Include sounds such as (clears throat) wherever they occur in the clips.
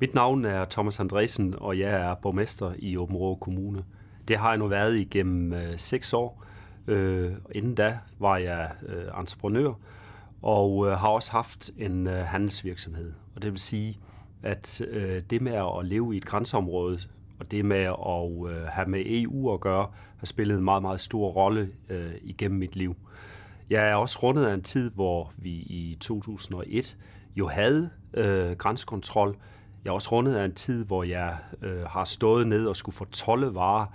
Mit navn er Thomas Andresen, og jeg er borgmester i Åben Rå Kommune. Det har jeg nu været igennem øh, seks år. Øh, inden da var jeg øh, entreprenør, og øh, har også haft en øh, handelsvirksomhed. Og det vil sige, at øh, det med at leve i et grænseområde, og det med at øh, have med EU at gøre, har spillet en meget, meget stor rolle øh, igennem mit liv. Jeg er også rundet af en tid, hvor vi i 2001 jo havde øh, grænsekontrol. Jeg er også rundet af en tid, hvor jeg øh, har stået ned og skulle fortolde varer.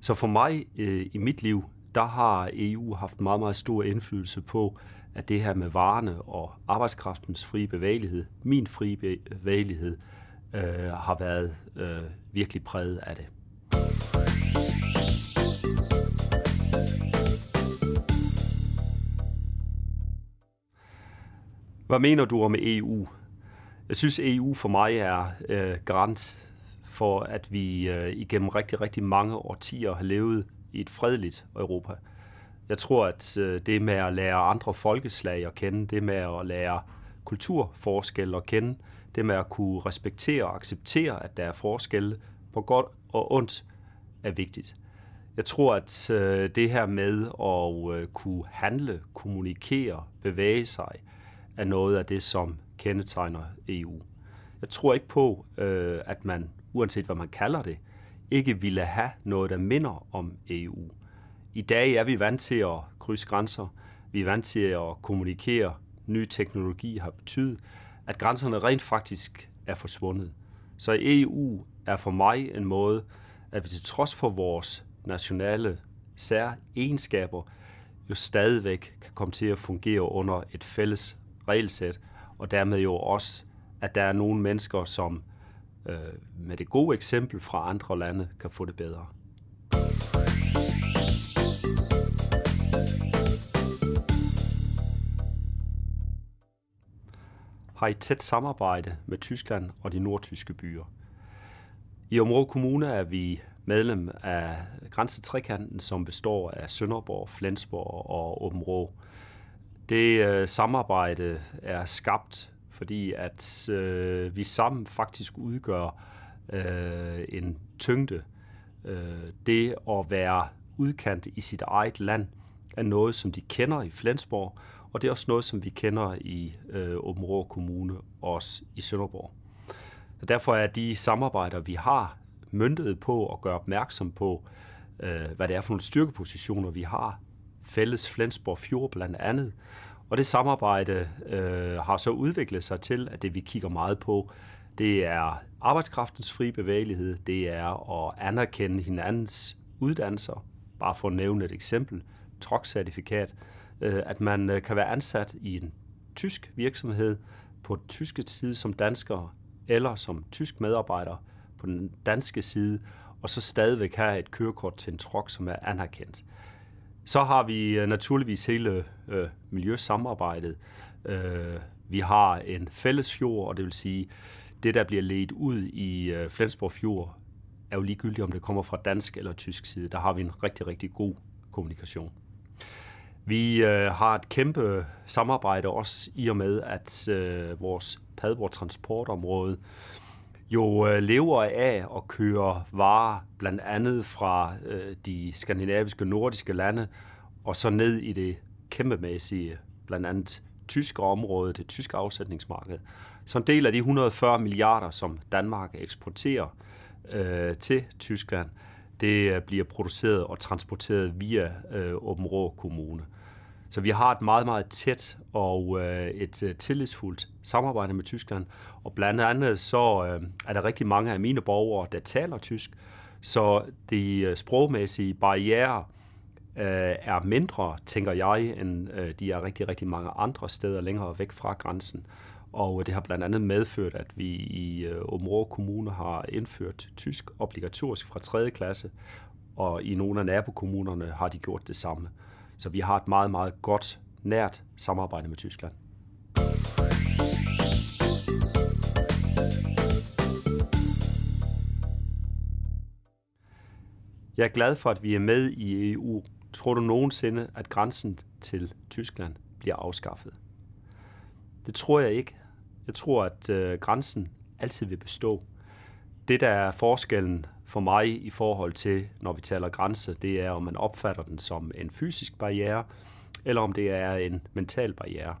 Så for mig øh, i mit liv, der har EU haft meget, meget stor indflydelse på, at det her med varerne og arbejdskraftens frie bevægelighed, min frie bevægelighed, øh, har været øh, virkelig præget af det. Hvad mener du om EU? Jeg synes, EU for mig er øh, garant for, at vi øh, igennem rigtig, rigtig mange årtier har levet i et fredeligt Europa. Jeg tror, at øh, det med at lære andre folkeslag at kende, det med at lære kulturforskelle at kende, det med at kunne respektere og acceptere, at der er forskelle på godt og ondt, er vigtigt. Jeg tror, at øh, det her med at øh, kunne handle, kommunikere, bevæge sig, er noget af det, som kendetegner EU. Jeg tror ikke på, øh, at man, uanset hvad man kalder det, ikke ville have noget, der minder om EU. I dag er vi vant til at krydse grænser. Vi er vant til at kommunikere. Ny teknologi har betydet, at grænserne rent faktisk er forsvundet. Så EU er for mig en måde, at vi til trods for vores nationale særegenskaber, jo stadigvæk kan komme til at fungere under et fælles regelsæt, og dermed jo også, at der er nogle mennesker, som øh, med det gode eksempel fra andre lande kan få det bedre. har i tæt samarbejde med Tyskland og de nordtyske byer. I Områ Kommune er vi medlem af grænsetrekanten, som består af Sønderborg, Flensborg og Åben det øh, samarbejde er skabt, fordi at øh, vi sammen faktisk udgør øh, en tyngde. Øh, det at være udkant i sit eget land er noget, som de kender i Flensborg, og det er også noget, som vi kender i øh, Åben Rå Kommune, også i Sønderborg. Så derfor er de samarbejder, vi har, myndet på at gøre opmærksom på, øh, hvad det er for nogle styrkepositioner, vi har. Fælles Flensborg Fjord blandt andet. Og det samarbejde øh, har så udviklet sig til, at det vi kigger meget på, det er arbejdskraftens fri bevægelighed, det er at anerkende hinandens uddannelser, bare for at nævne et eksempel, truckcertifikat, Øh, at man øh, kan være ansat i en tysk virksomhed på den tyske side som dansker, eller som tysk medarbejder på den danske side, og så stadigvæk have et kørekort til en truck, som er anerkendt. Så har vi øh, naturligvis hele øh, miljøsamarbejdet. Øh, vi har en fælles fjord, og det vil sige, det der bliver ledt ud i øh, Flensborg Fjord, er jo ligegyldigt, om det kommer fra dansk eller tysk side. Der har vi en rigtig, rigtig god kommunikation. Vi øh, har et kæmpe samarbejde også i og med, at øh, vores Padborg transportområde jo øh, lever af at køre varer blandt andet fra øh, de skandinaviske nordiske lande og så ned i det kæmpemæssige, blandt andet tyske område, det tyske afsætningsmarked. Så en del af de 140 milliarder, som Danmark eksporterer øh, til Tyskland, det øh, bliver produceret og transporteret via øh, Åben Rå Kommune. Så vi har et meget, meget tæt og øh, et øh, tillidsfuldt samarbejde med Tyskland. Og blandt andet så øh, er der rigtig mange af mine borgere, der taler tysk. Så de øh, sprogmæssige barriere øh, er mindre, tænker jeg, end øh, de er rigtig, rigtig mange andre steder længere væk fra grænsen. Og øh, det har blandt andet medført, at vi i øh, Områd Kommune har indført tysk obligatorisk fra 3. klasse, og i nogle af nabokommunerne har de gjort det samme. Så vi har et meget, meget godt, nært samarbejde med Tyskland. Jeg er glad for, at vi er med i EU. Tror du nogensinde, at grænsen til Tyskland bliver afskaffet? Det tror jeg ikke. Jeg tror, at øh, grænsen altid vil bestå. Det, der er forskellen for mig i forhold til, når vi taler grænse, det er, om man opfatter den som en fysisk barriere, eller om det er en mental barriere.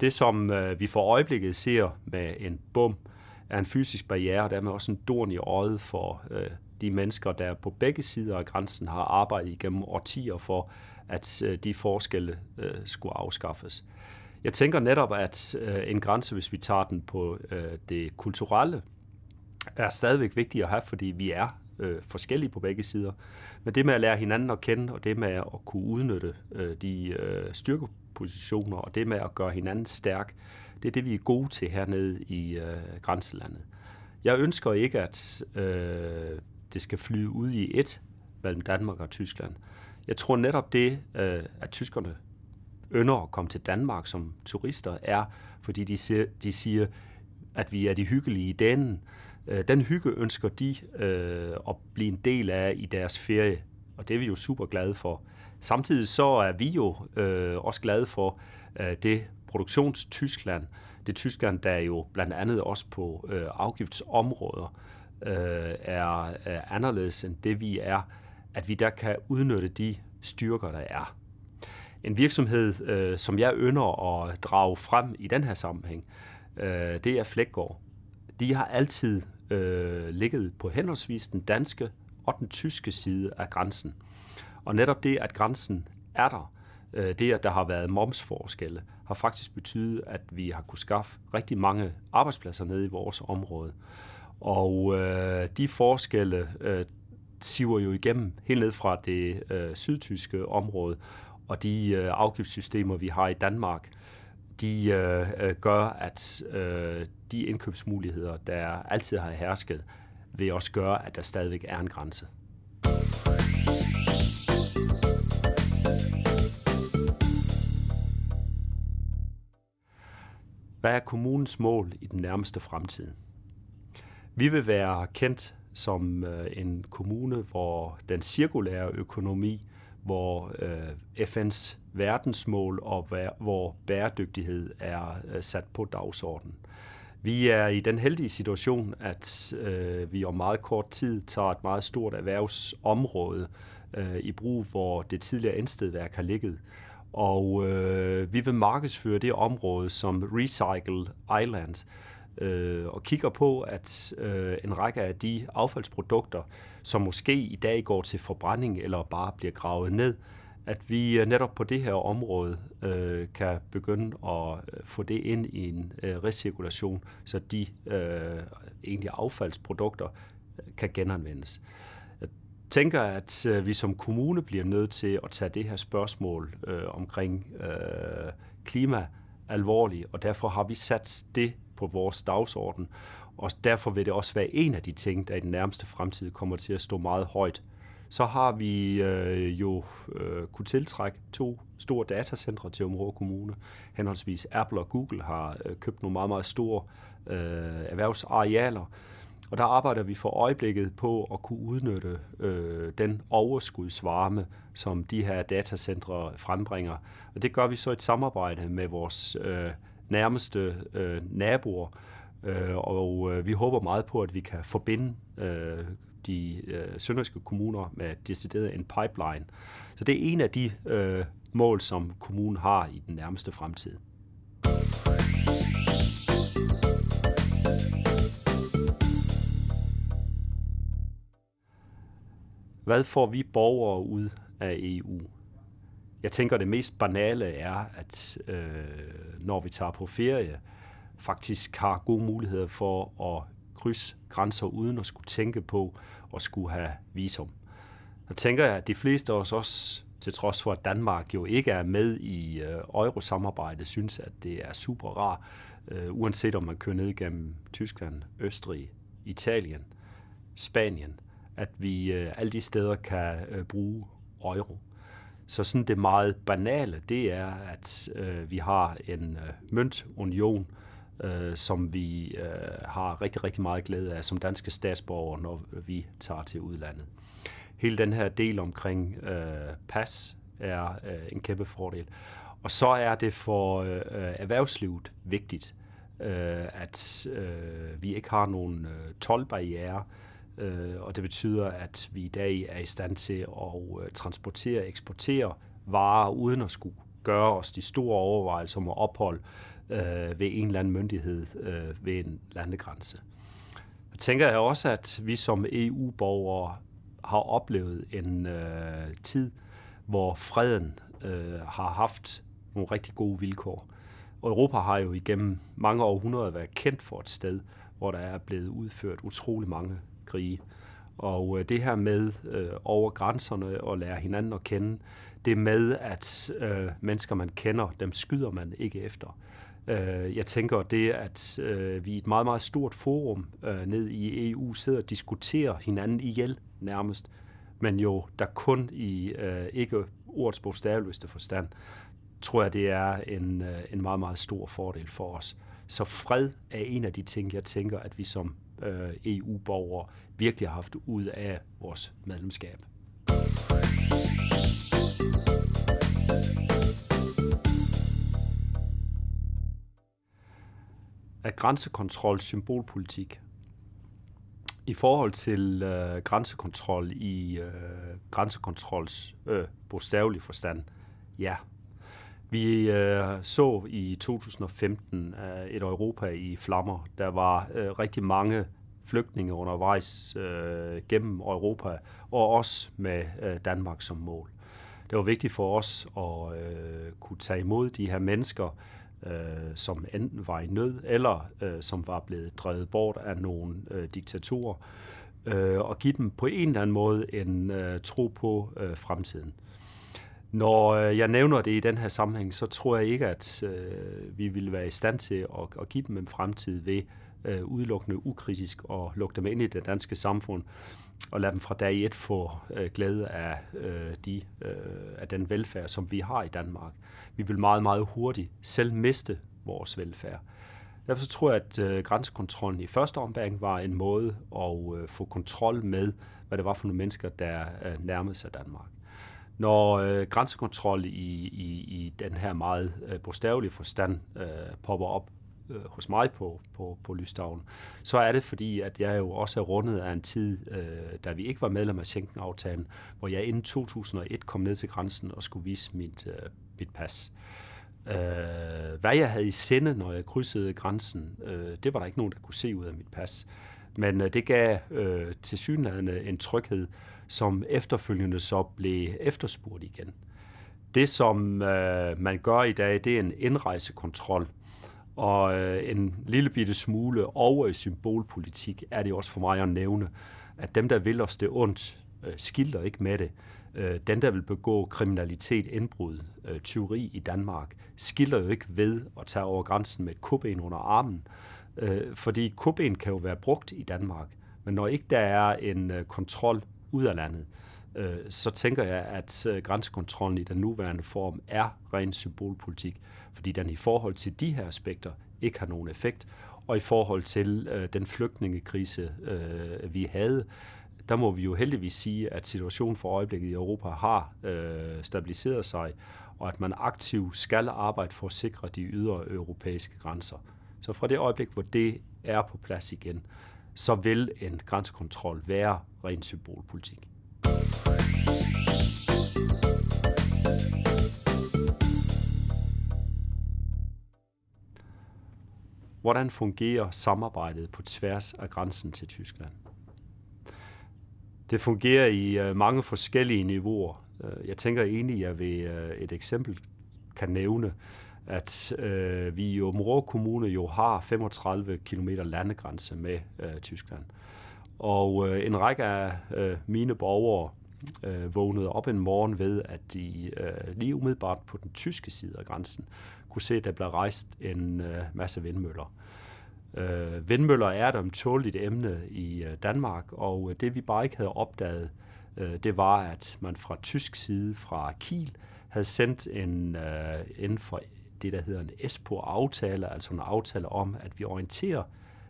Det, som øh, vi for øjeblikket ser med en bum, er en fysisk barriere, og dermed også en dorn i øjet for øh, de mennesker, der på begge sider af grænsen har arbejdet igennem årtier for, at øh, de forskelle øh, skulle afskaffes. Jeg tænker netop, at øh, en grænse, hvis vi tager den på øh, det kulturelle, er stadigvæk vigtige at have, fordi vi er øh, forskellige på begge sider. Men det med at lære hinanden at kende, og det med at kunne udnytte øh, de øh, styrkepositioner, og det med at gøre hinanden stærk, det er det, vi er gode til hernede i øh, grænselandet. Jeg ønsker ikke, at øh, det skal flyde ud i et mellem Danmark og Tyskland. Jeg tror netop det, øh, at tyskerne ynder at komme til Danmark som turister, er, fordi de ser, de siger at vi er de hyggelige i den. Øh, den hygge ønsker de øh, at blive en del af i deres ferie, og det er vi jo super glade for. Samtidig så er vi jo øh, også glade for øh, det produktionstyskland, det Tyskland, der jo blandt andet også på øh, afgiftsområder øh, er, er anderledes end det vi er, at vi der kan udnytte de styrker, der er. En virksomhed, øh, som jeg ynder at drage frem i den her sammenhæng, øh, det er Flækgaard. De har altid øh, ligget på henholdsvis den danske og den tyske side af grænsen. Og netop det, at grænsen er der, øh, det at der har været momsforskelle, har faktisk betydet, at vi har kunne skaffe rigtig mange arbejdspladser nede i vores område. Og øh, de forskelle øh, siver jo igennem helt ned fra det øh, sydtyske område, og de øh, afgiftssystemer, vi har i Danmark, de øh, øh, gør, at øh, de indkøbsmuligheder, der altid har hersket, vil også gøre, at der stadigvæk er en grænse. Hvad er kommunens mål i den nærmeste fremtid? Vi vil være kendt som øh, en kommune, hvor den cirkulære økonomi, hvor øh, FN's verdensmål og hvor bæredygtighed er øh, sat på dagsordenen. Vi er i den heldige situation, at øh, vi om meget kort tid tager et meget stort erhvervsområde øh, i brug, hvor det tidligere indstedværk har ligget. Og øh, vi vil markedsføre det område som Recycle Island, øh, og kigger på, at øh, en række af de affaldsprodukter, som måske i dag går til forbrænding eller bare bliver gravet ned, at vi øh, netop på det her område øh, kan begynde at øh, få det ind i en øh, recirkulation, så de øh, egentlig affaldsprodukter øh, kan genanvendes. Jeg tænker, at øh, vi som kommune bliver nødt til at tage det her spørgsmål øh, omkring øh, klima alvorligt, og derfor har vi sat det på vores dagsorden, og derfor vil det også være en af de ting, der i den nærmeste fremtid kommer til at stå meget højt så har vi øh, jo øh, kunne tiltrække to store datacentre til Område Kommune. Henholdsvis Apple og Google har øh, købt nogle meget, meget store øh, erhvervsarealer, og der arbejder vi for øjeblikket på at kunne udnytte øh, den overskudsvarme, som de her datacentre frembringer. Og det gør vi så i et samarbejde med vores øh, nærmeste øh, naboer, øh, og øh, vi håber meget på, at vi kan forbinde øh, de øh, sønderjyske kommuner med decideret en pipeline. Så det er en af de øh, mål, som kommunen har i den nærmeste fremtid. Hvad får vi borgere ud af EU? Jeg tænker, det mest banale er, at øh, når vi tager på ferie, faktisk har gode muligheder for at krydse grænser uden at skulle tænke på at skulle have visum. Så tænker jeg, at de fleste af os også, til trods for at Danmark jo ikke er med i øh, eurosamarbejdet, synes, at det er super rart, øh, uanset om man kører ned gennem Tyskland, Østrig, Italien, Spanien, at vi øh, alle de steder kan øh, bruge euro. Så sådan det meget banale, det er, at øh, vi har en øh, møntunion, øh, som vi øh, har rigtig, rigtig meget glæde af som danske statsborgere, når vi tager til udlandet. Hele den her del omkring øh, pas er øh, en kæmpe fordel. Og så er det for øh, erhvervslivet vigtigt. øh, at øh, vi ikke har nogen øh, tolvbarriere, øh, Øh, og det betyder, at vi i dag er i stand til at øh, transportere og eksportere varer uden at skulle gøre os de store overvejelser om at opholde øh, ved en eller anden myndighed øh, ved en landegrænse. Jeg tænker jeg også, at vi som EU-borgere har oplevet en øh, tid, hvor freden øh, har haft nogle rigtig gode vilkår. Og Europa har jo igennem mange århundreder været kendt for et sted, hvor der er blevet udført utrolig mange krige. Og øh, det her med øh, over grænserne og lære hinanden at kende, det med, at øh, mennesker, man kender, dem skyder man ikke efter. Øh, jeg tænker, det at øh, vi i et meget, meget stort forum øh, ned i EU sidder og diskuterer hinanden ihjel nærmest, men jo der kun i øh, ikke ordets bogstaveligste forstand, tror jeg, det er en, øh, en meget, meget stor fordel for os. Så fred er en af de ting, jeg tænker, at vi som øh, EU-borgere virkelig har haft ud af vores medlemskab. Er grænsekontrol symbolpolitik? I forhold til øh, grænsekontrol i øh, grænsekontrols øh, bogstavelig forstand, ja. Vi øh, så i 2015 øh, et Europa i flammer. Der var øh, rigtig mange flygtninge undervejs øh, gennem Europa, og også med øh, Danmark som mål. Det var vigtigt for os at øh, kunne tage imod de her mennesker, øh, som enten var i nød, eller øh, som var blevet drevet bort af nogle øh, diktatorer, øh, og give dem på en eller anden måde en øh, tro på øh, fremtiden. Når øh, jeg nævner det i den her sammenhæng, så tror jeg ikke, at øh, vi vil være i stand til at, at give dem en fremtid ved øh, udelukkende ukritisk og lukke dem ind i det danske samfund og lade dem fra dag et få øh, glæde af, øh, de, øh, af den velfærd, som vi har i Danmark. Vi vil meget, meget hurtigt selv miste vores velfærd. Derfor tror jeg, at øh, grænsekontrollen i første omgang var en måde at øh, få kontrol med, hvad det var for nogle mennesker, der øh, nærmede sig Danmark. Når øh, grænsekontrol i, i, i den her meget øh, bogstavelige forstand øh, popper op øh, hos mig på, på, på Lystavn, så er det fordi, at jeg jo også er rundet af en tid, øh, da vi ikke var medlem af Schengen-aftalen, hvor jeg inden 2001 kom ned til grænsen og skulle vise mit, øh, mit pas. Øh, hvad jeg havde i sinde, når jeg krydsede grænsen, øh, det var der ikke nogen, der kunne se ud af mit pas. Men øh, det gav øh, til synligheden en tryghed, som efterfølgende så blev efterspurgt igen. Det, som øh, man gør i dag, det er en indrejsekontrol, og øh, en lille bitte smule over i symbolpolitik er det også for mig at nævne, at dem, der vil os det ondt, øh, skilder ikke med det. Øh, den, der vil begå kriminalitet, indbrud, øh, tyveri i Danmark, skilder jo ikke ved at tage over grænsen med et kubben under armen. Øh, fordi kubben kan jo være brugt i Danmark, men når ikke der er en øh, kontrol ud af landet, øh, så tænker jeg, at øh, grænsekontrollen i den nuværende form er ren symbolpolitik, fordi den i forhold til de her aspekter ikke har nogen effekt, og i forhold til øh, den flygtningekrise, øh, vi havde, der må vi jo heldigvis sige, at situationen for øjeblikket i Europa har øh, stabiliseret sig, og at man aktivt skal arbejde for at sikre de ydre europæiske grænser. Så fra det øjeblik, hvor det er på plads igen, så vil en grænsekontrol være ren symbolpolitik. Hvordan fungerer samarbejdet på tværs af grænsen til Tyskland? Det fungerer i øh, mange forskellige niveauer. Øh, jeg tænker egentlig, at jeg ved øh, et eksempel kan nævne, at øh, vi i Områ Kommune jo har 35 km landegrænse med øh, Tyskland. Og øh, en række af øh, mine borgere øh, vågnede op en morgen ved, at de øh, lige umiddelbart på den tyske side af grænsen kunne se, at der blev rejst en øh, masse vindmøller. Øh, vindmøller er et omtåligt emne i øh, Danmark, og øh, det vi bare ikke havde opdaget, øh, det var, at man fra tysk side, fra Kiel, havde sendt en øh, inden for det, der hedder en ESPO-aftale, altså en aftale om, at vi orienterer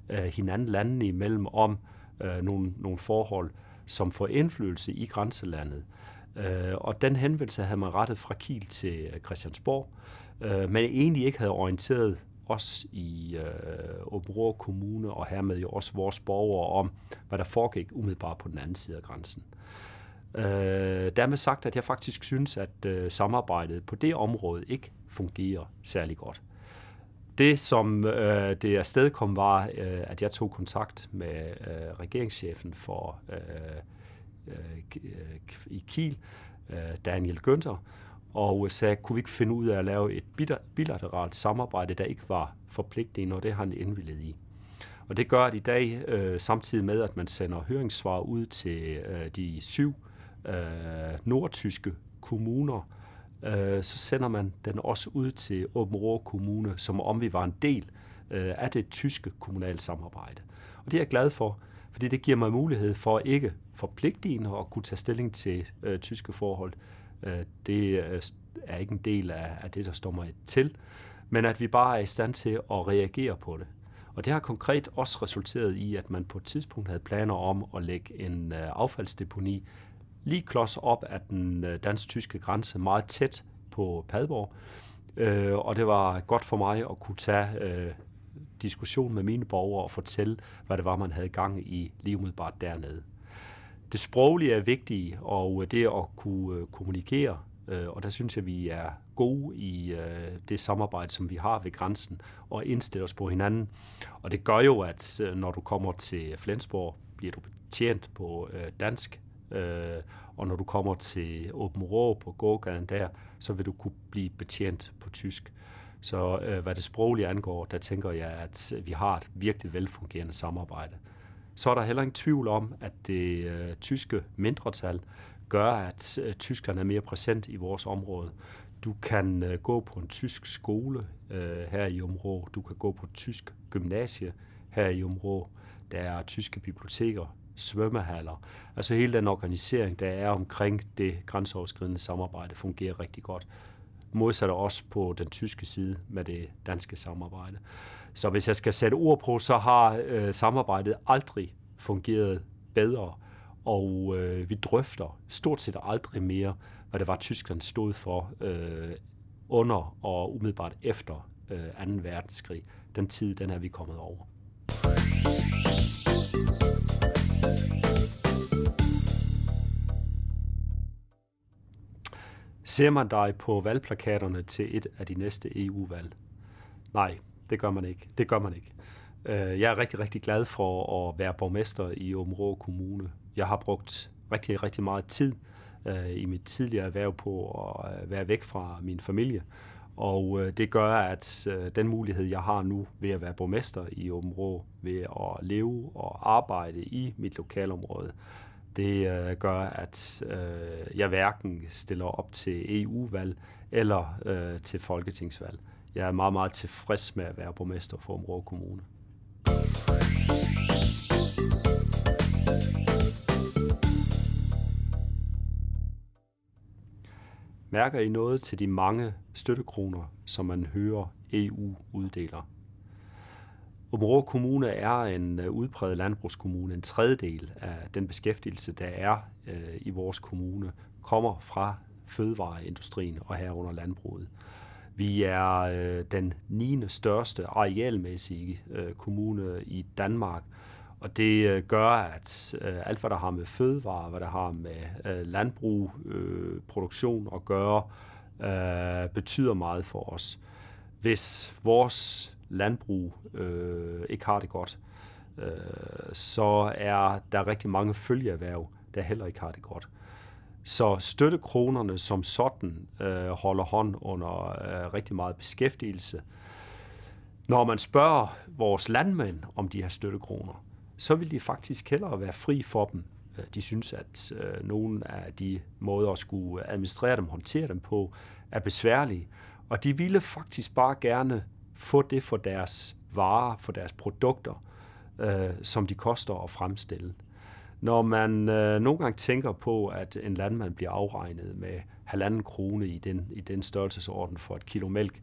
øh, hinanden landene imellem om øh, nogle, nogle forhold, som får indflydelse i grænselandet. Øh, og den henvendelse havde man rettet fra Kiel til øh, Christiansborg, øh, men egentlig ikke havde orienteret os i øh, Kommune, og hermed jo også vores borgere om, hvad der foregik umiddelbart på den anden side af grænsen. Øh, Øh, dermed sagt, at jeg faktisk synes, at øh, samarbejdet på det område ikke fungerer særlig godt. Det, som øh, det afsted kom, var, øh, at jeg tog kontakt med øh, regeringschefen for øh, øh, øh, i Kiel, øh, Daniel Günther, og sagde, kunne vi ikke finde ud af at lave et bilateralt samarbejde, der ikke var forpligtende, og det har han indvillet i. Og det gør, at i dag, øh, samtidig med, at man sender høringssvar ud til øh, de syv øh, nordtyske kommuner, øh, så sender man den også ud til Åben Kommune, som om vi var en del øh, af det tyske kommunale samarbejde. Og det er jeg glad for, fordi det giver mig mulighed for ikke forpligtigende at kunne tage stilling til øh, tyske forhold. Øh, det øh, er ikke en del af, af det, der står mig til, men at vi bare er i stand til at reagere på det. Og det har konkret også resulteret i, at man på et tidspunkt havde planer om at lægge en øh, affaldsdeponi lige klods op af den øh, dansk-tyske grænse, meget tæt på Padborg. Øh, og det var godt for mig at kunne tage øh, diskussion med mine borgere og fortælle, hvad det var, man havde gang i lige umiddelbart dernede. Det sproglige er vigtigt, og øh, det at kunne øh, kommunikere, og der synes jeg, vi er gode i det samarbejde, som vi har ved grænsen, og indstille os på hinanden. Og det gør jo, at når du kommer til Flensborg, bliver du betjent på dansk, Øh, og når du kommer til Åben Rå på gågaden der, så vil du kunne blive betjent på tysk. Så øh, hvad det sproglige angår, der tænker jeg, at øh, vi har et virkelig velfungerende samarbejde. Så er der heller ingen tvivl om, at det øh, tyske mindretal gør, at øh, Tyskland er mere præsent i vores område. Du kan øh, gå på en tysk skole øh, her i området. Du kan gå på et tysk gymnasie her i området. Der er tyske biblioteker, svømmehaller. Altså hele den organisering, der er omkring det grænseoverskridende samarbejde, fungerer rigtig godt modsat også på den tyske side med det danske samarbejde. Så hvis jeg skal sætte ord på, så har øh, samarbejdet aldrig fungeret bedre, og øh, vi drøfter stort set aldrig mere, hvad det var, Tyskland stod for øh, under og umiddelbart efter øh, 2. verdenskrig. Den tid, den er vi kommet over. Ser man dig på valgplakaterne til et af de næste EU-valg? Nej, det gør man ikke. Det gør man ikke. Øh, jeg er rigtig, rigtig glad for at være borgmester i Områ Kommune. Jeg har brugt rigtig, rigtig meget tid øh, i mit tidligere erhverv på at øh, være væk fra min familie. Og det gør, at den mulighed, jeg har nu ved at være borgmester i Åbenrå, ved at leve og arbejde i mit lokalområde, det øh, gør, at øh, jeg hverken stiller op til EU-valg eller øh, til folketingsvalg. Jeg er meget, meget tilfreds med at være borgmester for Område Kommune. Mærker I noget til de mange støttekroner, som man hører EU uddeler? Åbenrå Kommune er en øh, udpræget landbrugskommune. En tredjedel af den beskæftigelse, der er øh, i vores kommune, kommer fra fødevareindustrien og herunder landbruget. Vi er øh, den 9. største arealmæssige øh, kommune i Danmark, og det øh, gør, at øh, alt, hvad der har med fødevare, hvad der har med øh, landbrug, øh, produktion at gøre, øh, betyder meget for os. Hvis vores landbrug øh, ikke har det godt, øh, så er der rigtig mange følgeerhverv, der heller ikke har det godt. Så støttekronerne som sådan øh, holder hånd under øh, rigtig meget beskæftigelse. Når man spørger vores landmænd om de her støttekroner, så vil de faktisk hellere være fri for dem. Øh, de synes, at øh, nogle af de måder at skulle administrere dem, håndtere dem på, er besværlige. Og de ville faktisk bare gerne få det for deres varer, for deres produkter, øh, som de koster at fremstille. Når man øh, nogle gange tænker på, at en landmand bliver afregnet med halvanden krone i den, i den størrelsesorden for et kilo mælk,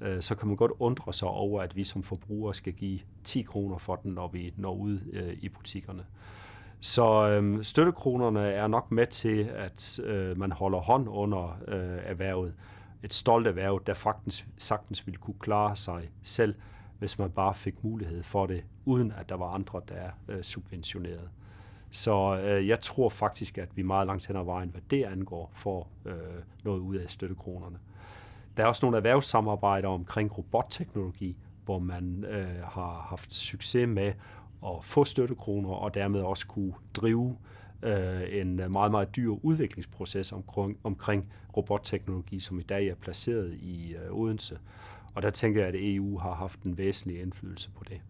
øh, så kan man godt undre sig over, at vi som forbrugere skal give 10 kroner for den, når vi når ud øh, i butikkerne. Så øh, støttekronerne er nok med til, at øh, man holder hånd under øh, erhvervet et stolt erhverv, der faktisk sagtens ville kunne klare sig selv, hvis man bare fik mulighed for det, uden at der var andre, der øh, subventionerede. Så øh, jeg tror faktisk, at vi meget langt hen ad vejen, hvad det angår, får øh, noget ud af støttekronerne. Der er også nogle erhvervssamarbejder omkring robotteknologi, hvor man øh, har haft succes med at få støttekroner og dermed også kunne drive øh, Øh, en meget, meget dyr udviklingsproces omkring, omkring robotteknologi, som i dag er placeret i øh, Odense. Og der tænker jeg, at EU har haft en væsentlig indflydelse på det.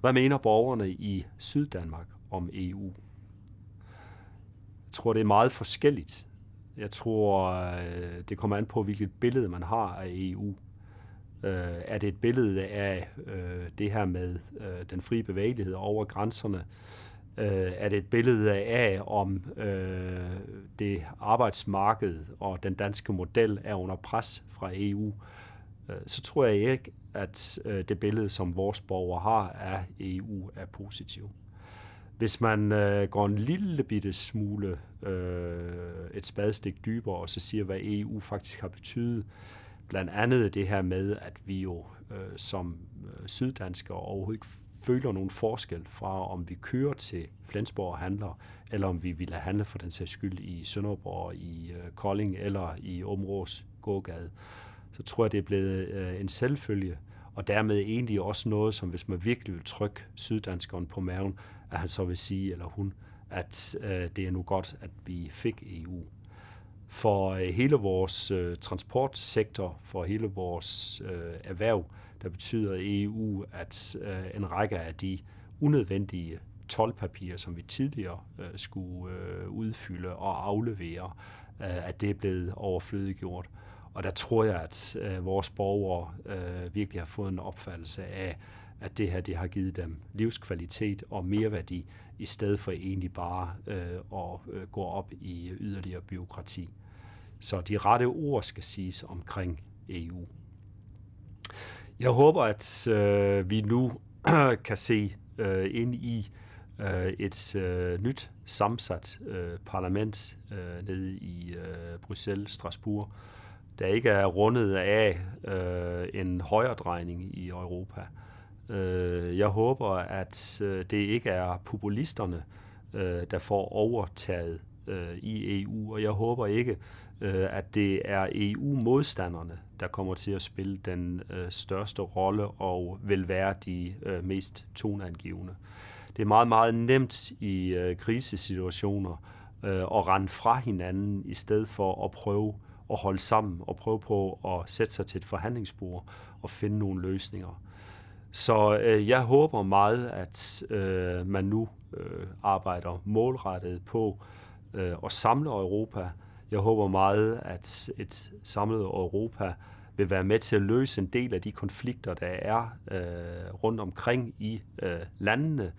Hvad mener borgerne i Syddanmark om EU? Jeg tror, det er meget forskelligt. Jeg tror, øh, det kommer an på, hvilket billede man har af EU. Øh, er det et billede af øh, det her med øh, den frie bevægelighed over grænserne? Øh, Er det et billede af, om øh, det arbejdsmarked og den danske model er under pres fra EU? Øh, så tror jeg ikke, at øh, det billede, som vores borgere har af EU, er positivt. Hvis man øh, går en lille bitte smule øh, et spadestik dybere, og så siger, hvad EU faktisk har betydet, blandt andet det her med, at vi jo øh, som øh, syddanskere overhovedet ikke føler nogen forskel fra, om vi kører til Flensborg og handler, eller om vi ville handle for den sags skyld i Sønderborg, i øh, Kolding eller i Områs gågade, så tror jeg, det er blevet øh, en selvfølge, og dermed egentlig også noget, som hvis man virkelig vil trykke syddanskeren på maven, at han så vil sige, eller hun, at øh, det er nu godt, at vi fik EU. For øh, hele vores øh, transportsektor, for hele vores øh, erhverv, der betyder EU, at øh, en række af de unødvendige tolvpapirer, som vi tidligere øh, skulle øh, udfylde og aflevere, øh, at det er blevet overflødiggjort. Og der tror jeg, at øh, vores borgere øh, virkelig har fået en opfattelse af, at det her det har givet dem livskvalitet og mere værdi, i stedet for egentlig bare øh, at øh, gå op i yderligere byråkrati. Så de rette ord skal siges omkring EU. Jeg håber, at øh, vi nu (clears throat) kan se øh, ind i øh, et øh, nyt sammensat øh, parlament øh, nede i øh, Bruxelles, Strasbourg, der ikke er rundet af øh, en højredrejning i Europa. Øh, Øh, jeg håber, at øh, det ikke er populisterne, øh, der får overtaget øh, i EU, og jeg håber ikke, øh, at det er EU-modstanderne, der kommer til at spille den øh, største rolle og vil være de øh, mest toneangivende. Det er meget, meget nemt i øh, krisesituationer øh, at rende fra hinanden, i stedet for at prøve at holde sammen og prøve på at sætte sig til et forhandlingsbord og finde nogle løsninger. Så øh, jeg håber meget, at øh, man nu øh, arbejder målrettet på øh, at samle Europa. Jeg håber meget, at et samlet Europa vil være med til at løse en del af de konflikter, der er øh, rundt omkring i øh, landene,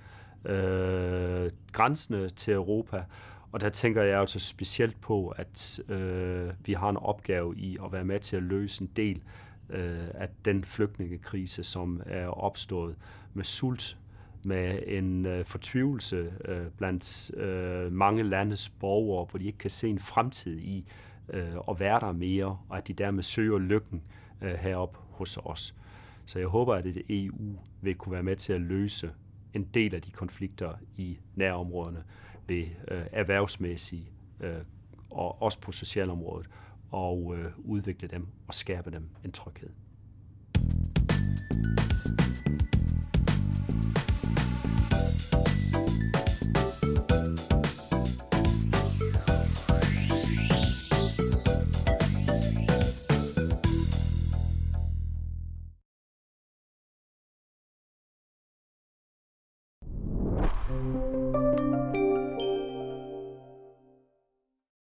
øh, grænsene til Europa, og der tænker jeg altså specielt på, at øh, vi har en opgave i at være med til at løse en del øh, at den flygtningekrise, som er opstået med sult, med en øh, fortvivlelse øh, blandt øh, mange landes borgere, hvor de ikke kan se en fremtid i øh, at være der mere, og at de dermed søger lykken øh, herop hos os. Så jeg håber, at det EU vil kunne være med til at løse en del af de konflikter i nærområderne, ved øh, erhvervsmæssige øh, og også på socialområdet og øh, udvikle dem og skabe dem en tryghed.